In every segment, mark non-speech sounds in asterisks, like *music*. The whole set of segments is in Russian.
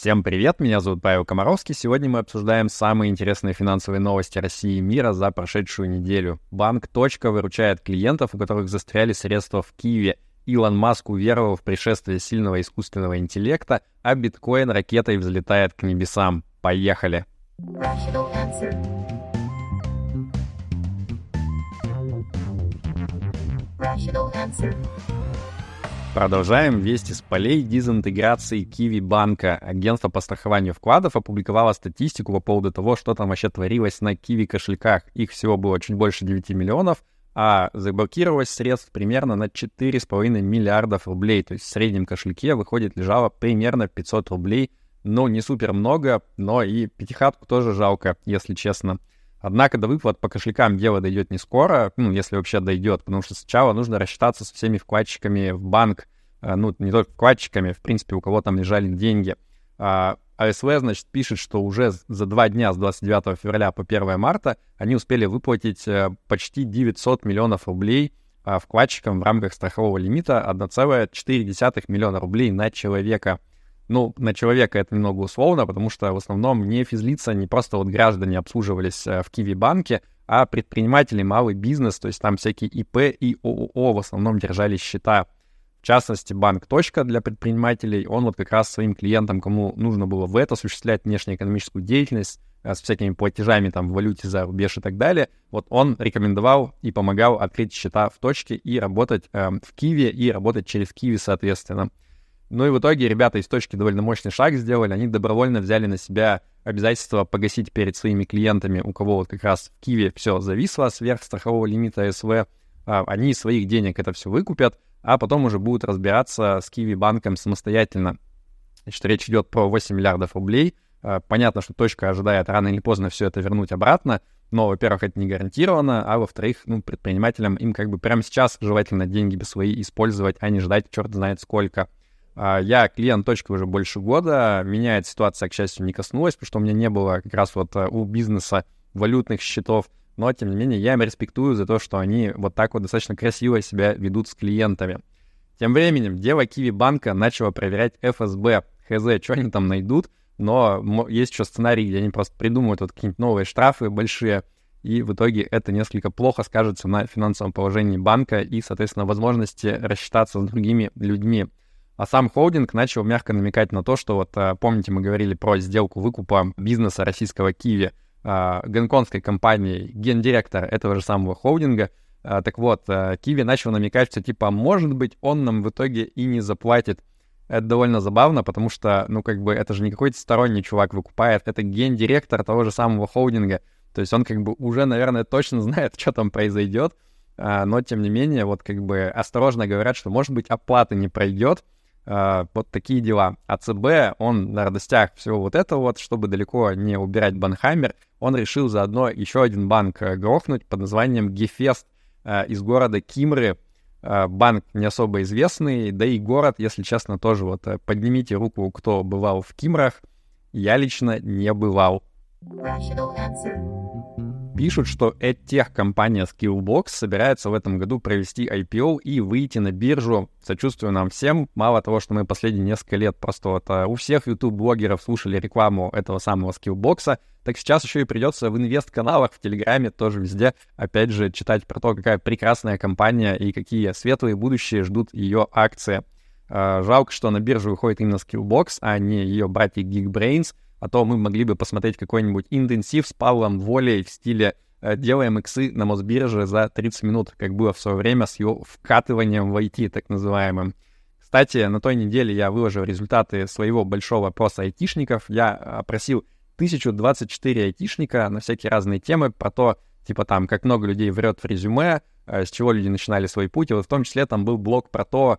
Всем привет, меня зовут Павел Комаровский. Сегодня мы обсуждаем самые интересные финансовые новости России и мира за прошедшую неделю. Банк «Точка» выручает клиентов, у которых застряли средства в Киеве. Илон Маск уверовал в пришествие сильного искусственного интеллекта, а биткоин ракетой взлетает к небесам. Поехали! Rational answer. Продолжаем вести с полей дезинтеграции Киви банка. Агентство по страхованию вкладов опубликовало статистику по поводу того, что там вообще творилось на Киви кошельках. Их всего было чуть больше 9 миллионов, а заблокировалось средств примерно на 4,5 миллиардов рублей. То есть в среднем кошельке выходит лежало примерно 500 рублей. Ну, не супер много, но и пятихатку тоже жалко, если честно. Однако до выплат по кошелькам дело дойдет не скоро, ну, если вообще дойдет, потому что сначала нужно рассчитаться со всеми вкладчиками в банк, э, ну, не только вкладчиками, в принципе, у кого там лежали деньги. А АСВ, значит, пишет, что уже за два дня с 29 февраля по 1 марта они успели выплатить э, почти 900 миллионов рублей а, вкладчикам в рамках страхового лимита 1,4 миллиона рублей на человека — ну, на человека это немного условно, потому что в основном не физлица, не просто вот граждане обслуживались э, в Киви-банке, а предприниматели, малый бизнес, то есть там всякие ИП и ООО в основном держали счета. В частности, банк «Точка» для предпринимателей, он вот как раз своим клиентам, кому нужно было в это осуществлять внешнеэкономическую деятельность, э, с всякими платежами там в валюте за рубеж и так далее, вот он рекомендовал и помогал открыть счета в точке и работать э, в Киеве и работать через Киви, соответственно. Ну и в итоге ребята из точки довольно мощный шаг сделали. Они добровольно взяли на себя обязательство погасить перед своими клиентами, у кого вот как раз в Киеве все зависло сверх страхового лимита СВ. А, они из своих денег это все выкупят, а потом уже будут разбираться с Киви банком самостоятельно. Значит, речь идет про 8 миллиардов рублей. А, понятно, что точка ожидает рано или поздно все это вернуть обратно, но, во-первых, это не гарантированно, а во-вторых, ну, предпринимателям им как бы прямо сейчас желательно деньги свои использовать, а не ждать черт знает сколько. А, я клиент точки уже больше года. Меня эта ситуация, к счастью, не коснулась, потому что у меня не было как раз вот э, у бизнеса валютных счетов. Но, тем не менее, я им респектую за то, что они вот так вот достаточно красиво себя ведут с клиентами. Тем временем дело Киви банка начало проверять ФСБ. Хз, что они там найдут, но есть еще сценарий, где они просто придумывают вот какие-нибудь новые штрафы большие, и в итоге это несколько плохо скажется на финансовом положении банка и, соответственно, возможности рассчитаться с другими людьми. А сам холдинг начал мягко намекать на то, что вот, э, помните, мы говорили про сделку выкупа бизнеса российского Киви а, гонконгской компании, гендиректор этого же самого холдинга. А, так вот, э, Киви начал намекать, что типа, может быть, он нам в итоге и не заплатит. Это довольно забавно, потому что, ну, как бы, это же не какой-то сторонний чувак выкупает, это гендиректор того же самого холдинга. То есть он, как бы, уже, наверное, точно *laughs* знает, что там произойдет, но, тем не менее, вот, как бы, осторожно говорят, что, может быть, оплата не пройдет, вот такие дела. А ЦБ, он на радостях всего вот этого вот, чтобы далеко не убирать Банхаймер, он решил заодно еще один банк uh, грохнуть под названием Гефест uh, из города Кимры. Банк не особо известный, да и город, если честно, тоже вот поднимите руку, кто бывал в Кимрах. Я лично не бывал. Rational answer пишут, что EdTech компания Skillbox собирается в этом году провести IPO и выйти на биржу. Сочувствую нам всем. Мало того, что мы последние несколько лет просто вот а, у всех YouTube-блогеров слушали рекламу этого самого Skillbox, так сейчас еще и придется в инвест-каналах, в Телеграме, тоже везде, опять же, читать про то, какая прекрасная компания и какие светлые будущие ждут ее акции. А, жалко, что на биржу выходит именно Skillbox, а не ее братья Geekbrains — а то мы могли бы посмотреть какой-нибудь интенсив с Павлом Волей в стиле э, «Делаем иксы на Мосбирже за 30 минут», как было в свое время с его вкатыванием в IT, так называемым. Кстати, на той неделе я выложил результаты своего большого опроса айтишников. Я опросил 1024 айтишника на всякие разные темы про то, типа там, как много людей врет в резюме, э, с чего люди начинали свой путь. И вот в том числе там был блог про то,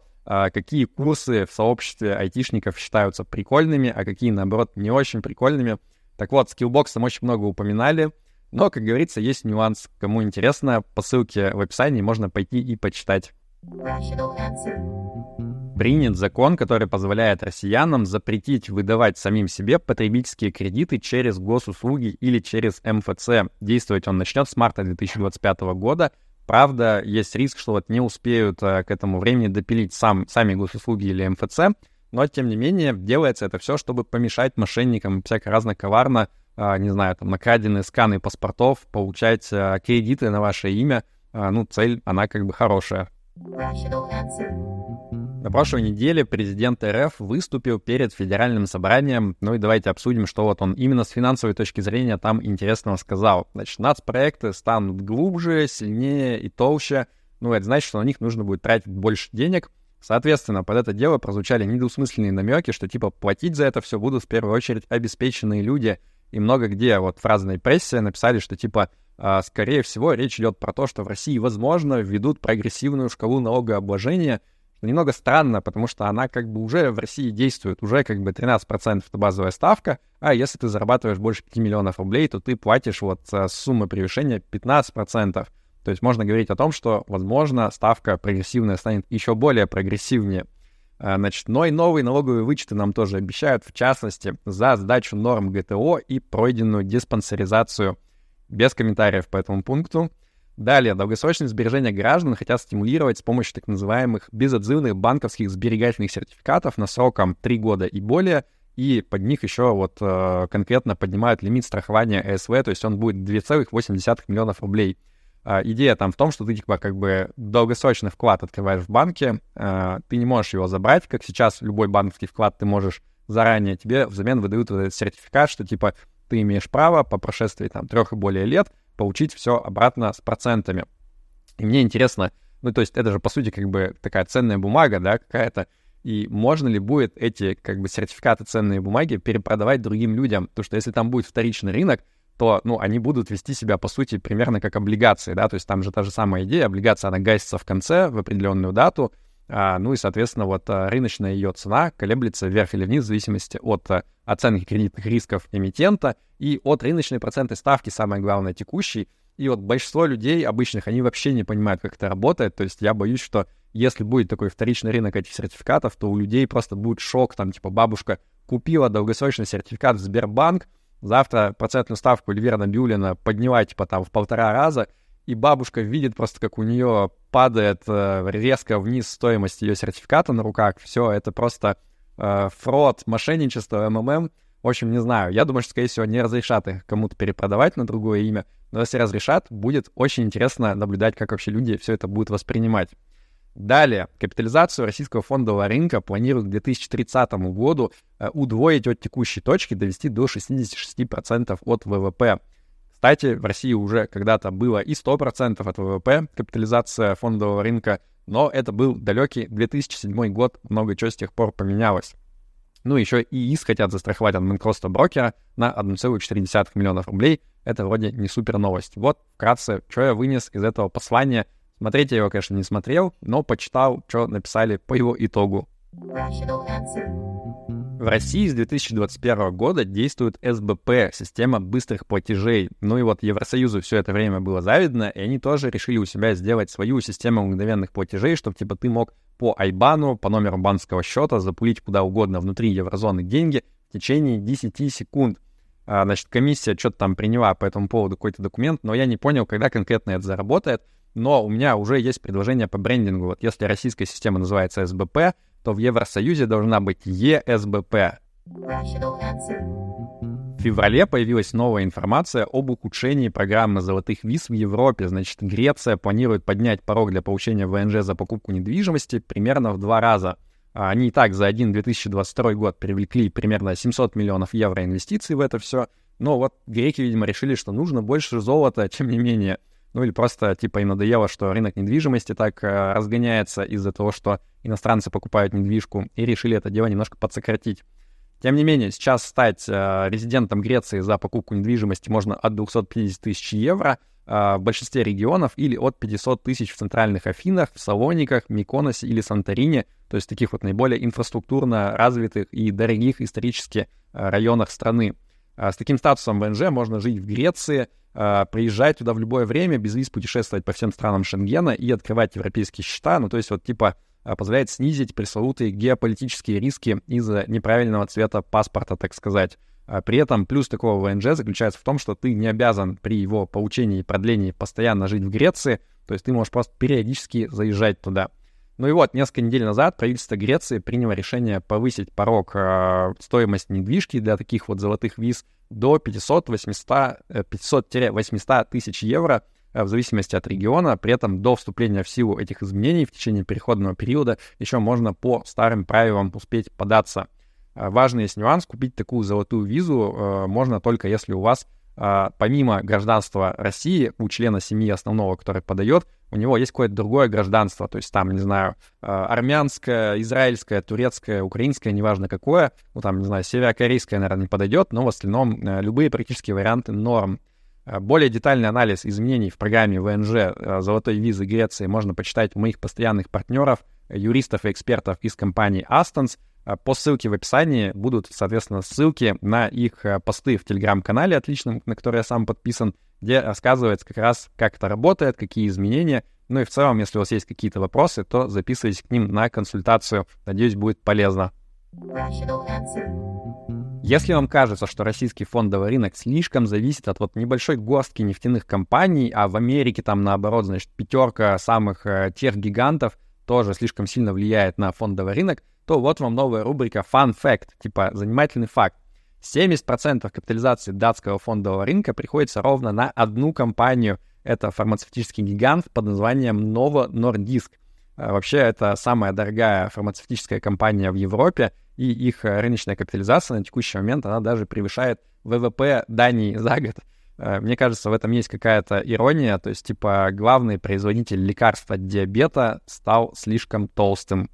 какие курсы в сообществе айтишников считаются прикольными, а какие, наоборот, не очень прикольными. Так вот, скиллбоксом очень много упоминали, но, как говорится, есть нюанс. Кому интересно, по ссылке в описании можно пойти и почитать. Принят закон, который позволяет россиянам запретить выдавать самим себе потребительские кредиты через госуслуги или через МФЦ. Действовать он начнет с марта 2025 года, Правда, есть риск, что вот не успеют э, к этому времени допилить сам, сами госуслуги или МФЦ, но, тем не менее, делается это все, чтобы помешать мошенникам всяко разно коварно, а, не знаю, там, накраденные сканы паспортов, получать а, кредиты на ваше имя. Ну, цель, она как бы хорошая. На прошлой неделе президент РФ выступил перед федеральным собранием. Ну и давайте обсудим, что вот он именно с финансовой точки зрения там интересного сказал. Значит, нацпроекты станут глубже, сильнее и толще. Ну, это значит, что на них нужно будет тратить больше денег. Соответственно, под это дело прозвучали недвусмысленные намеки, что типа платить за это все будут в первую очередь обеспеченные люди. И много где вот в разной прессе написали, что типа а, скорее всего речь идет про то, что в России, возможно, введут прогрессивную шкалу налогообложения, немного странно, потому что она как бы уже в России действует, уже как бы 13% это базовая ставка, а если ты зарабатываешь больше 5 миллионов рублей, то ты платишь вот с суммы превышения 15%. То есть можно говорить о том, что, возможно, ставка прогрессивная станет еще более прогрессивнее. А, значит, но и новые налоговые вычеты нам тоже обещают, в частности, за сдачу норм ГТО и пройденную диспансеризацию. Без комментариев по этому пункту. Далее, долгосрочные сбережения граждан хотят стимулировать с помощью так называемых безотзывных банковских сберегательных сертификатов на сроком 3 года и более, и под них еще вот э, конкретно поднимают лимит страхования ЭСВ, то есть он будет 2,8 миллионов рублей. Э, идея там в том, что ты типа как бы долгосрочный вклад открываешь в банке, э, ты не можешь его забрать, как сейчас любой банковский вклад ты можешь заранее, тебе взамен выдают вот этот сертификат, что типа ты имеешь право по прошествии там трех и более лет получить все обратно с процентами. И мне интересно, ну, то есть это же, по сути, как бы такая ценная бумага, да, какая-то, и можно ли будет эти, как бы, сертификаты ценные бумаги перепродавать другим людям? Потому что если там будет вторичный рынок, то, ну, они будут вести себя, по сути, примерно как облигации, да, то есть там же та же самая идея, облигация, она гасится в конце, в определенную дату, ну и, соответственно, вот а, рыночная ее цена колеблется вверх или вниз в зависимости от а, оценки кредитных рисков эмитента и от рыночной процентной ставки, самое главное, текущей. И вот большинство людей обычных, они вообще не понимают, как это работает. То есть я боюсь, что если будет такой вторичный рынок этих сертификатов, то у людей просто будет шок, там, типа, бабушка купила долгосрочный сертификат в Сбербанк, завтра процентную ставку Эльвира Набиулина подняла, типа, там, в полтора раза, и бабушка видит просто, как у нее падает э, резко вниз стоимость ее сертификата на руках. Все, это просто э, фрод, мошенничество, МММ. В общем, не знаю. Я думаю, что, скорее всего, не разрешат их кому-то перепродавать на другое имя. Но если разрешат, будет очень интересно наблюдать, как вообще люди все это будут воспринимать. Далее, капитализацию российского фондового рынка планируют к 2030 году э, удвоить от текущей точки, довести до 66% от ВВП. Кстати, в России уже когда-то было и 100% от ВВП капитализация фондового рынка, но это был далекий 2007 год, много чего с тех пор поменялось. Ну, еще и ИИС хотят застраховать от банкротства брокера на 1,4 миллионов рублей. Это вроде не супер новость. Вот, вкратце, что я вынес из этого послания. Смотреть я его, конечно, не смотрел, но почитал, что написали по его итогу. В России с 2021 года действует СБП, система быстрых платежей. Ну и вот Евросоюзу все это время было завидно, и они тоже решили у себя сделать свою систему мгновенных платежей, чтобы типа ты мог по Айбану, по номеру банковского счета запулить куда угодно внутри еврозоны деньги в течение 10 секунд. А, значит, комиссия что-то там приняла по этому поводу какой-то документ, но я не понял, когда конкретно это заработает. Но у меня уже есть предложение по брендингу. Вот если российская система называется СБП, то в Евросоюзе должна быть ЕСБП. В феврале появилась новая информация об ухудшении программы золотых виз в Европе. Значит, Греция планирует поднять порог для получения ВНЖ за покупку недвижимости примерно в два раза. А они и так за один 2022 год привлекли примерно 700 миллионов евро инвестиций в это все. Но вот греки, видимо, решили, что нужно больше золота, тем не менее — ну или просто типа им надоело, что рынок недвижимости так э, разгоняется из-за того, что иностранцы покупают недвижку, и решили это дело немножко подсократить. Тем не менее, сейчас стать э, резидентом Греции за покупку недвижимости можно от 250 тысяч евро э, в большинстве регионов или от 500 тысяч в центральных Афинах, в Салониках, Миконосе или Санторине, то есть таких вот наиболее инфраструктурно развитых и дорогих исторически э, районах страны. Э, с таким статусом ВНЖ можно жить в Греции — приезжать туда в любое время, без виз путешествовать по всем странам Шенгена и открывать европейские счета. Ну, то есть вот типа э, позволяет снизить пресловутые геополитические риски из-за неправильного цвета паспорта, так сказать. А при этом плюс такого ВНЖ заключается в том, что ты не обязан при его получении и продлении постоянно жить в Греции, то есть ты можешь просто периодически заезжать туда. Ну и вот, несколько недель назад правительство Греции приняло решение повысить порог э, стоимости недвижки для таких вот золотых виз до 500-800 500 тысяч евро э, в зависимости от региона. При этом до вступления в силу этих изменений в течение переходного периода еще можно по старым правилам успеть податься. Э, важный есть нюанс, купить такую золотую визу э, можно только если у вас помимо гражданства России, у члена семьи основного, который подает, у него есть какое-то другое гражданство, то есть там, не знаю, а, армянское, израильское, турецкое, украинское, неважно какое, ну там, не знаю, северокорейское, наверное, не подойдет, но в остальном э, любые практически варианты норм. А, более детальный анализ изменений в программе ВНЖ э, «Золотой визы Греции» можно почитать у моих постоянных партнеров, юристов и экспертов из компании Э, по ссылке в описании будут, соответственно, ссылки на их э, посты в Телеграм-канале отличном, на который я сам подписан, где рассказывается как раз, как это работает, какие изменения. Ну и в целом, если у вас есть какие-то вопросы, то записывайтесь к ним на консультацию. Надеюсь, будет полезно. Если вам кажется, что российский фондовый рынок слишком зависит от вот небольшой горстки нефтяных компаний, а в Америке там наоборот, значит, пятерка самых э, тех гигантов тоже слишком сильно влияет на фондовый рынок, то вот вам новая рубрика Fun Fact, типа занимательный факт. 70% капитализации датского фондового рынка приходится ровно на одну компанию. Это фармацевтический гигант под названием Novo Nordisk. А, вообще, это самая дорогая фармацевтическая компания в Европе, и их рыночная капитализация на текущий момент, она даже превышает ВВП Дании за год. А, мне кажется, в этом есть какая-то ирония, то есть, типа, главный производитель лекарств от диабета стал слишком толстым.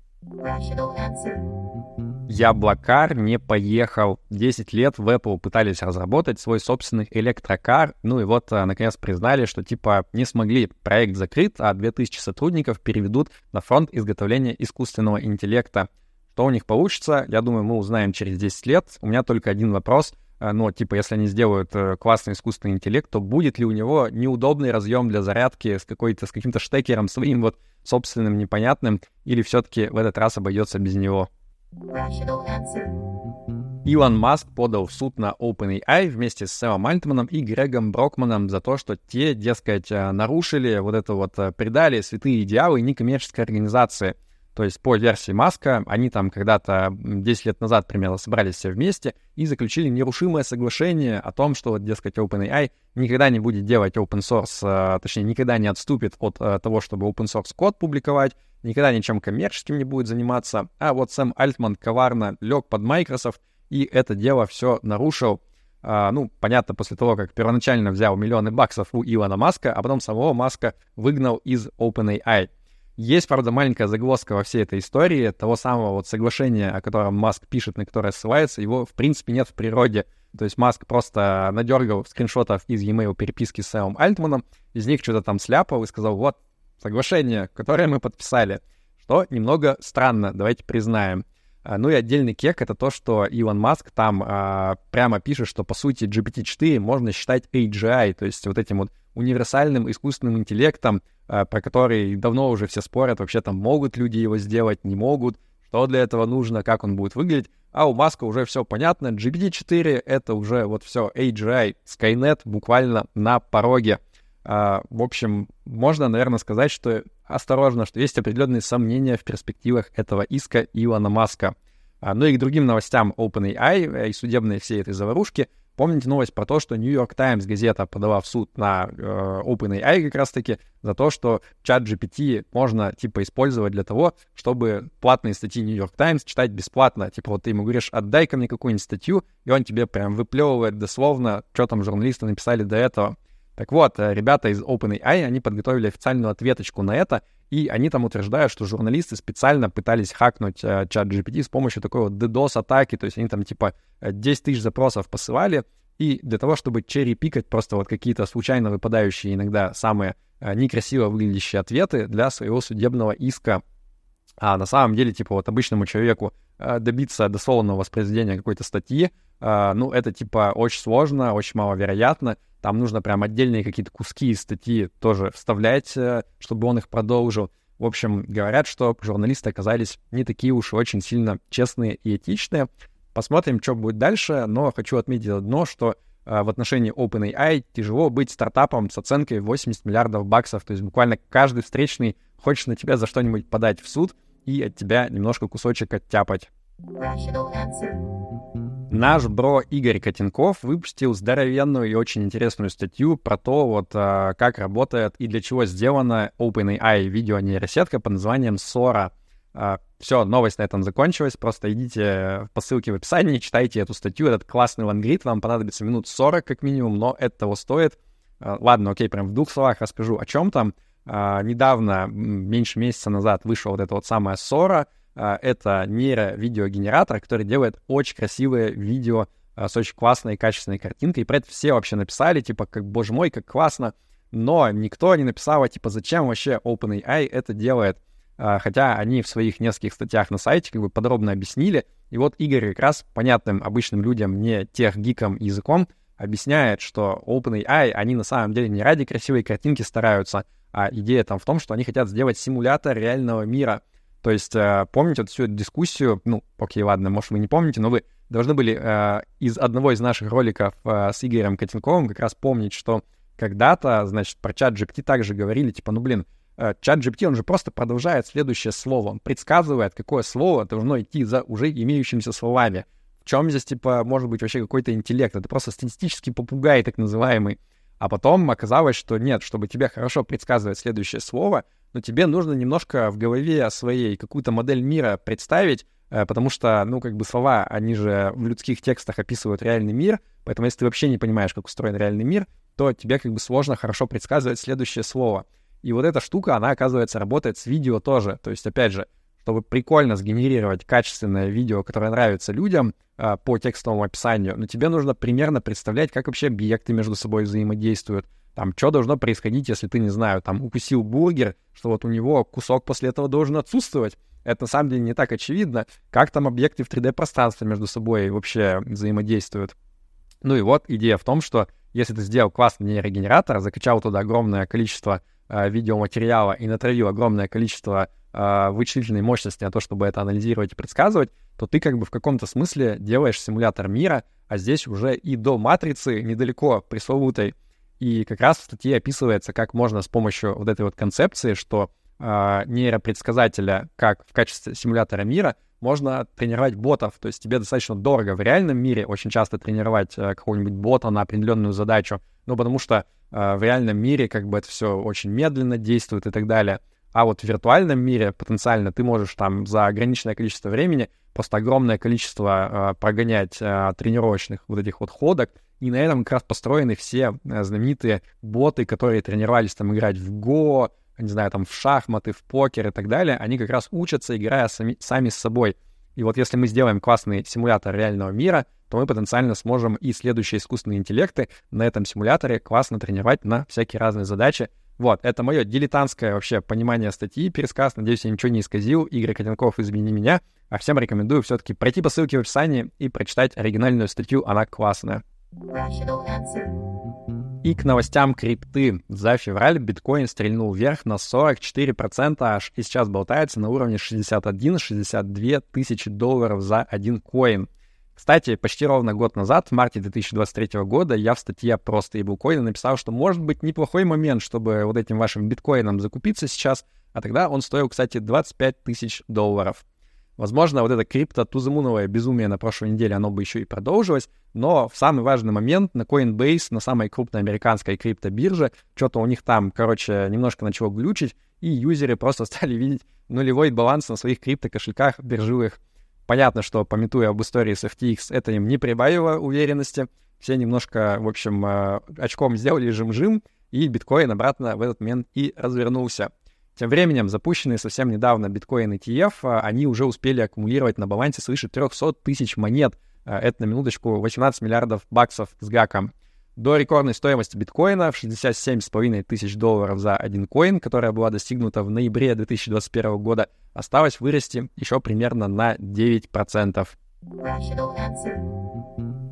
Яблокар не поехал. 10 лет в Apple пытались разработать свой собственный электрокар, ну и вот, а, наконец, признали, что, типа, не смогли, проект закрыт, а 2000 сотрудников переведут на фронт изготовления искусственного интеллекта. Что у них получится, я думаю, мы узнаем через 10 лет. У меня только один вопрос — Э, ну, типа, если они сделают э, классный искусственный интеллект, то будет ли у него неудобный разъем для зарядки с какой-то, с каким-то штекером своим вот собственным непонятным, или все-таки в этот раз обойдется без него? Илон Маск подал в суд на OpenAI вместе с Сэмом Альтманом и Грегом Брокманом за то, что те, дескать, э, нарушили вот это вот, предали святые идеалы некоммерческой организации — то есть по версии Маска, они там когда-то 10 лет назад примерно собрались все вместе и заключили нерушимое соглашение о том, что, вот, дескать, OpenAI никогда не будет делать open source, а, точнее, никогда не отступит от а, того, чтобы open source код публиковать, никогда ничем коммерческим не будет заниматься. А вот Сэм Альтман коварно лег под Microsoft и это дело все нарушил. Uh, ну, понятно, после того, как первоначально взял миллионы баксов у Илона Маска, а потом самого Маска выгнал из OpenAI. Есть, правда, маленькая загвоздка во всей этой истории. Того самого вот соглашения, о котором Маск пишет, на которое ссылается, его, в принципе, нет в природе. То есть Маск просто надергал скриншотов из e-mail переписки с Сэмом Альтманом, из них что-то там сляпал и сказал, вот, соглашение, которое мы подписали. Что немного странно, давайте признаем. А, ну и отдельный кек — это то, что Илон Маск там а, прямо пишет, что, по сути, GPT-4 можно считать AGI, то есть вот этим вот универсальным искусственным интеллектом, а, про который давно уже все спорят, вообще там могут люди его сделать, не могут, что для этого нужно, как он будет выглядеть. А у Маска уже все понятно, GPT-4 — это уже вот все AGI, Skynet буквально на пороге. А, в общем, можно, наверное, сказать, что осторожно, что есть определенные сомнения в перспективах этого иска Илона Маска. А, ну и к другим новостям OpenAI э, и судебной всей этой заварушки. Помните новость про то, что New York Times газета подала в суд на э, OpenAI как раз-таки за то, что чат GPT можно, типа, использовать для того, чтобы платные статьи New York Times читать бесплатно. Типа, вот ты ему говоришь, отдай-ка мне какую-нибудь статью, и он тебе прям выплевывает дословно, что там журналисты написали до этого. Так вот, э, ребята из OpenAI, они подготовили официальную ответочку на это, и они там утверждают, что журналисты специально пытались хакнуть э, чат GPT с помощью такой вот DDoS-атаки, то есть они там типа 10 э, тысяч запросов посылали, и для того, чтобы черри-пикать просто вот какие-то случайно выпадающие иногда самые некрасиво выглядящие ответы для своего судебного иска. А на самом деле, типа, вот обычному человеку добиться дословного воспроизведения какой-то статьи, ну, это, типа, очень сложно, очень маловероятно. Там нужно прям отдельные какие-то куски из статьи тоже вставлять, э, чтобы он их продолжил. В общем, говорят, что журналисты оказались не такие уж очень сильно честные и этичные. Посмотрим, что будет дальше, но хочу отметить одно, что э, в отношении OpenAI тяжело быть стартапом с оценкой 80 миллиардов баксов. То есть буквально каждый встречный хочет на тебя за что-нибудь подать в суд и от тебя немножко кусочек оттяпать. Наш бро Игорь Котенков выпустил здоровенную и очень интересную статью про то, вот а, как работает и для чего сделана OpenAI видеонейросетка под названием Sora. А, все, новость на этом закончилась. Просто идите по ссылке в описании, читайте эту статью. Этот классный лангрид вам понадобится минут 40 как минимум, но это того стоит. А, ладно, окей, прям в двух словах расскажу, о чем там. Недавно, меньше месяца назад, вышла вот эта вот самая Sora — а, это нейро-видеогенератор, который делает очень красивые видео а, с очень классной и качественной картинкой. И про это все вообще написали, типа, как, боже мой, как классно. Но никто не написал, типа, зачем вообще OpenAI это делает. А, хотя они в своих нескольких статьях на сайте как бы подробно объяснили. И вот Игорь как раз понятным обычным людям, не тех гиком языком, объясняет, что OpenAI, они на самом деле не ради красивой картинки стараются, а идея там в том, что они хотят сделать симулятор реального мира — то есть э, помните вот всю эту дискуссию, ну, окей, ладно, может, вы не помните, но вы должны были э, из одного из наших роликов э, с Игорем Котенковым как раз помнить, что когда-то, значит, про чат GPT также говорили, типа, ну, блин, чат GPT, он же просто продолжает следующее слово, он предсказывает, какое слово должно идти за уже имеющимися словами. В чем здесь, типа, может быть вообще какой-то интеллект? Это просто статистический попугай, так называемый. А потом оказалось, что нет, чтобы тебе хорошо предсказывать следующее слово, но тебе нужно немножко в голове своей какую-то модель мира представить, э, потому что, ну, как бы слова, они же в людских текстах описывают реальный мир, поэтому если ты вообще не понимаешь, как устроен реальный мир, то тебе как бы сложно хорошо предсказывать следующее слово. И вот эта штука, она, оказывается, работает с видео тоже. То есть, опять же, чтобы прикольно сгенерировать качественное видео, которое нравится людям э, по текстовому описанию, но тебе нужно примерно представлять, как вообще объекты между собой взаимодействуют, там, что должно происходить, если ты, не знаю, там, укусил бургер, что вот у него кусок после этого должен отсутствовать. Это на самом деле не так очевидно, как там объекты в 3D-пространстве между собой вообще взаимодействуют. Ну и вот идея в том, что если ты сделал классный нейрогенератор, закачал туда огромное количество э, видеоматериала и натравил огромное количество э, вычислительной мощности на то, чтобы это анализировать и предсказывать, то ты как бы в каком-то смысле делаешь симулятор мира, а здесь уже и до матрицы недалеко пресловутой и как раз в статье описывается, как можно с помощью вот этой вот концепции, что э, нейропредсказателя, как в качестве симулятора мира, можно тренировать ботов. То есть тебе достаточно дорого в реальном мире очень часто тренировать э, какого-нибудь бота на определенную задачу, ну, потому что э, в реальном мире как бы это все очень медленно действует и так далее. А вот в виртуальном мире потенциально ты можешь там за ограниченное количество времени просто огромное количество э, прогонять э, тренировочных вот этих вот ходок, и на этом как раз построены все э, знаменитые боты, которые тренировались там играть в Го, не знаю, там в шахматы, в покер и так далее. Они как раз учатся, играя сами, сами с собой. И вот если мы сделаем классный симулятор реального мира, то мы потенциально сможем и следующие искусственные интеллекты на этом симуляторе классно тренировать на всякие разные задачи. Вот, это мое дилетантское вообще понимание статьи, пересказ. Надеюсь, я ничего не исказил. Игорь Котенков, извини меня. А всем рекомендую все-таки пройти по ссылке в описании и прочитать оригинальную статью. Она классная. И к новостям крипты. За февраль биткоин стрельнул вверх на 44% аж и сейчас болтается на уровне 61-62 тысячи долларов за один коин. Кстати, почти ровно год назад, в марте 2023 года, я в статье про стейблкоины написал, что может быть неплохой момент, чтобы вот этим вашим биткоином закупиться сейчас, а тогда он стоил, кстати, 25 тысяч долларов. Возможно, вот это крипто-туземуновое безумие на прошлой неделе, оно бы еще и продолжилось, но в самый важный момент на Coinbase, на самой крупной американской криптобирже, что-то у них там, короче, немножко начало глючить, и юзеры просто *laughs* стали видеть нулевой баланс на своих крипто-кошельках биржевых. Понятно, что, пометуя об истории с FTX, это им не прибавило уверенности. Все немножко, в общем, э, очком сделали жим-жим, и биткоин обратно в этот момент и развернулся. Тем временем, запущенные совсем недавно биткоин ETF, а, они уже успели аккумулировать на балансе свыше 300 тысяч монет. А, это на минуточку 18 миллиардов баксов с гаком. До рекордной стоимости биткоина в 67,5 тысяч долларов за один коин, которая была достигнута в ноябре 2021 года, осталось вырасти еще примерно на 9%.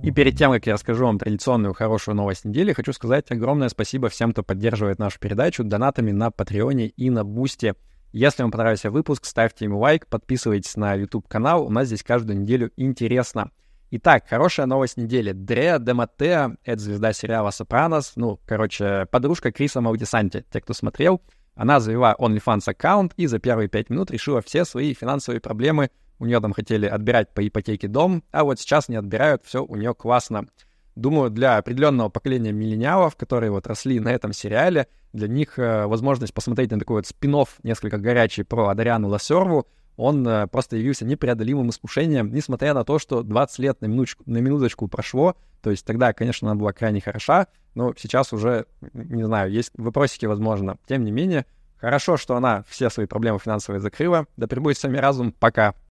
И перед тем, как я расскажу вам традиционную хорошую новость недели, хочу сказать огромное спасибо всем, кто поддерживает нашу передачу донатами на Патреоне и на Бусте. Если вам понравился выпуск, ставьте ему лайк, подписывайтесь на YouTube-канал, у нас здесь каждую неделю интересно. Итак, хорошая новость недели. Дреа Дематеа, это звезда сериала «Сопранос», ну, короче, подружка Криса Маудисанти, те, кто смотрел, она завела OnlyFans аккаунт и за первые пять минут решила все свои финансовые проблемы. У нее там хотели отбирать по ипотеке дом, а вот сейчас не отбирают, все у нее классно. Думаю, для определенного поколения миллениалов, которые вот росли на этом сериале, для них э, возможность посмотреть на такой вот спин несколько горячий про Адариану Лассерву, он э, просто явился непреодолимым искушением, несмотря на то, что 20 лет на минуточку, на минуточку прошло, то есть тогда, конечно, она была крайне хороша, но сейчас уже, не знаю, есть вопросики, возможно. Тем не менее, хорошо, что она все свои проблемы финансовые закрыла. Да пребудет с вами разум. Пока.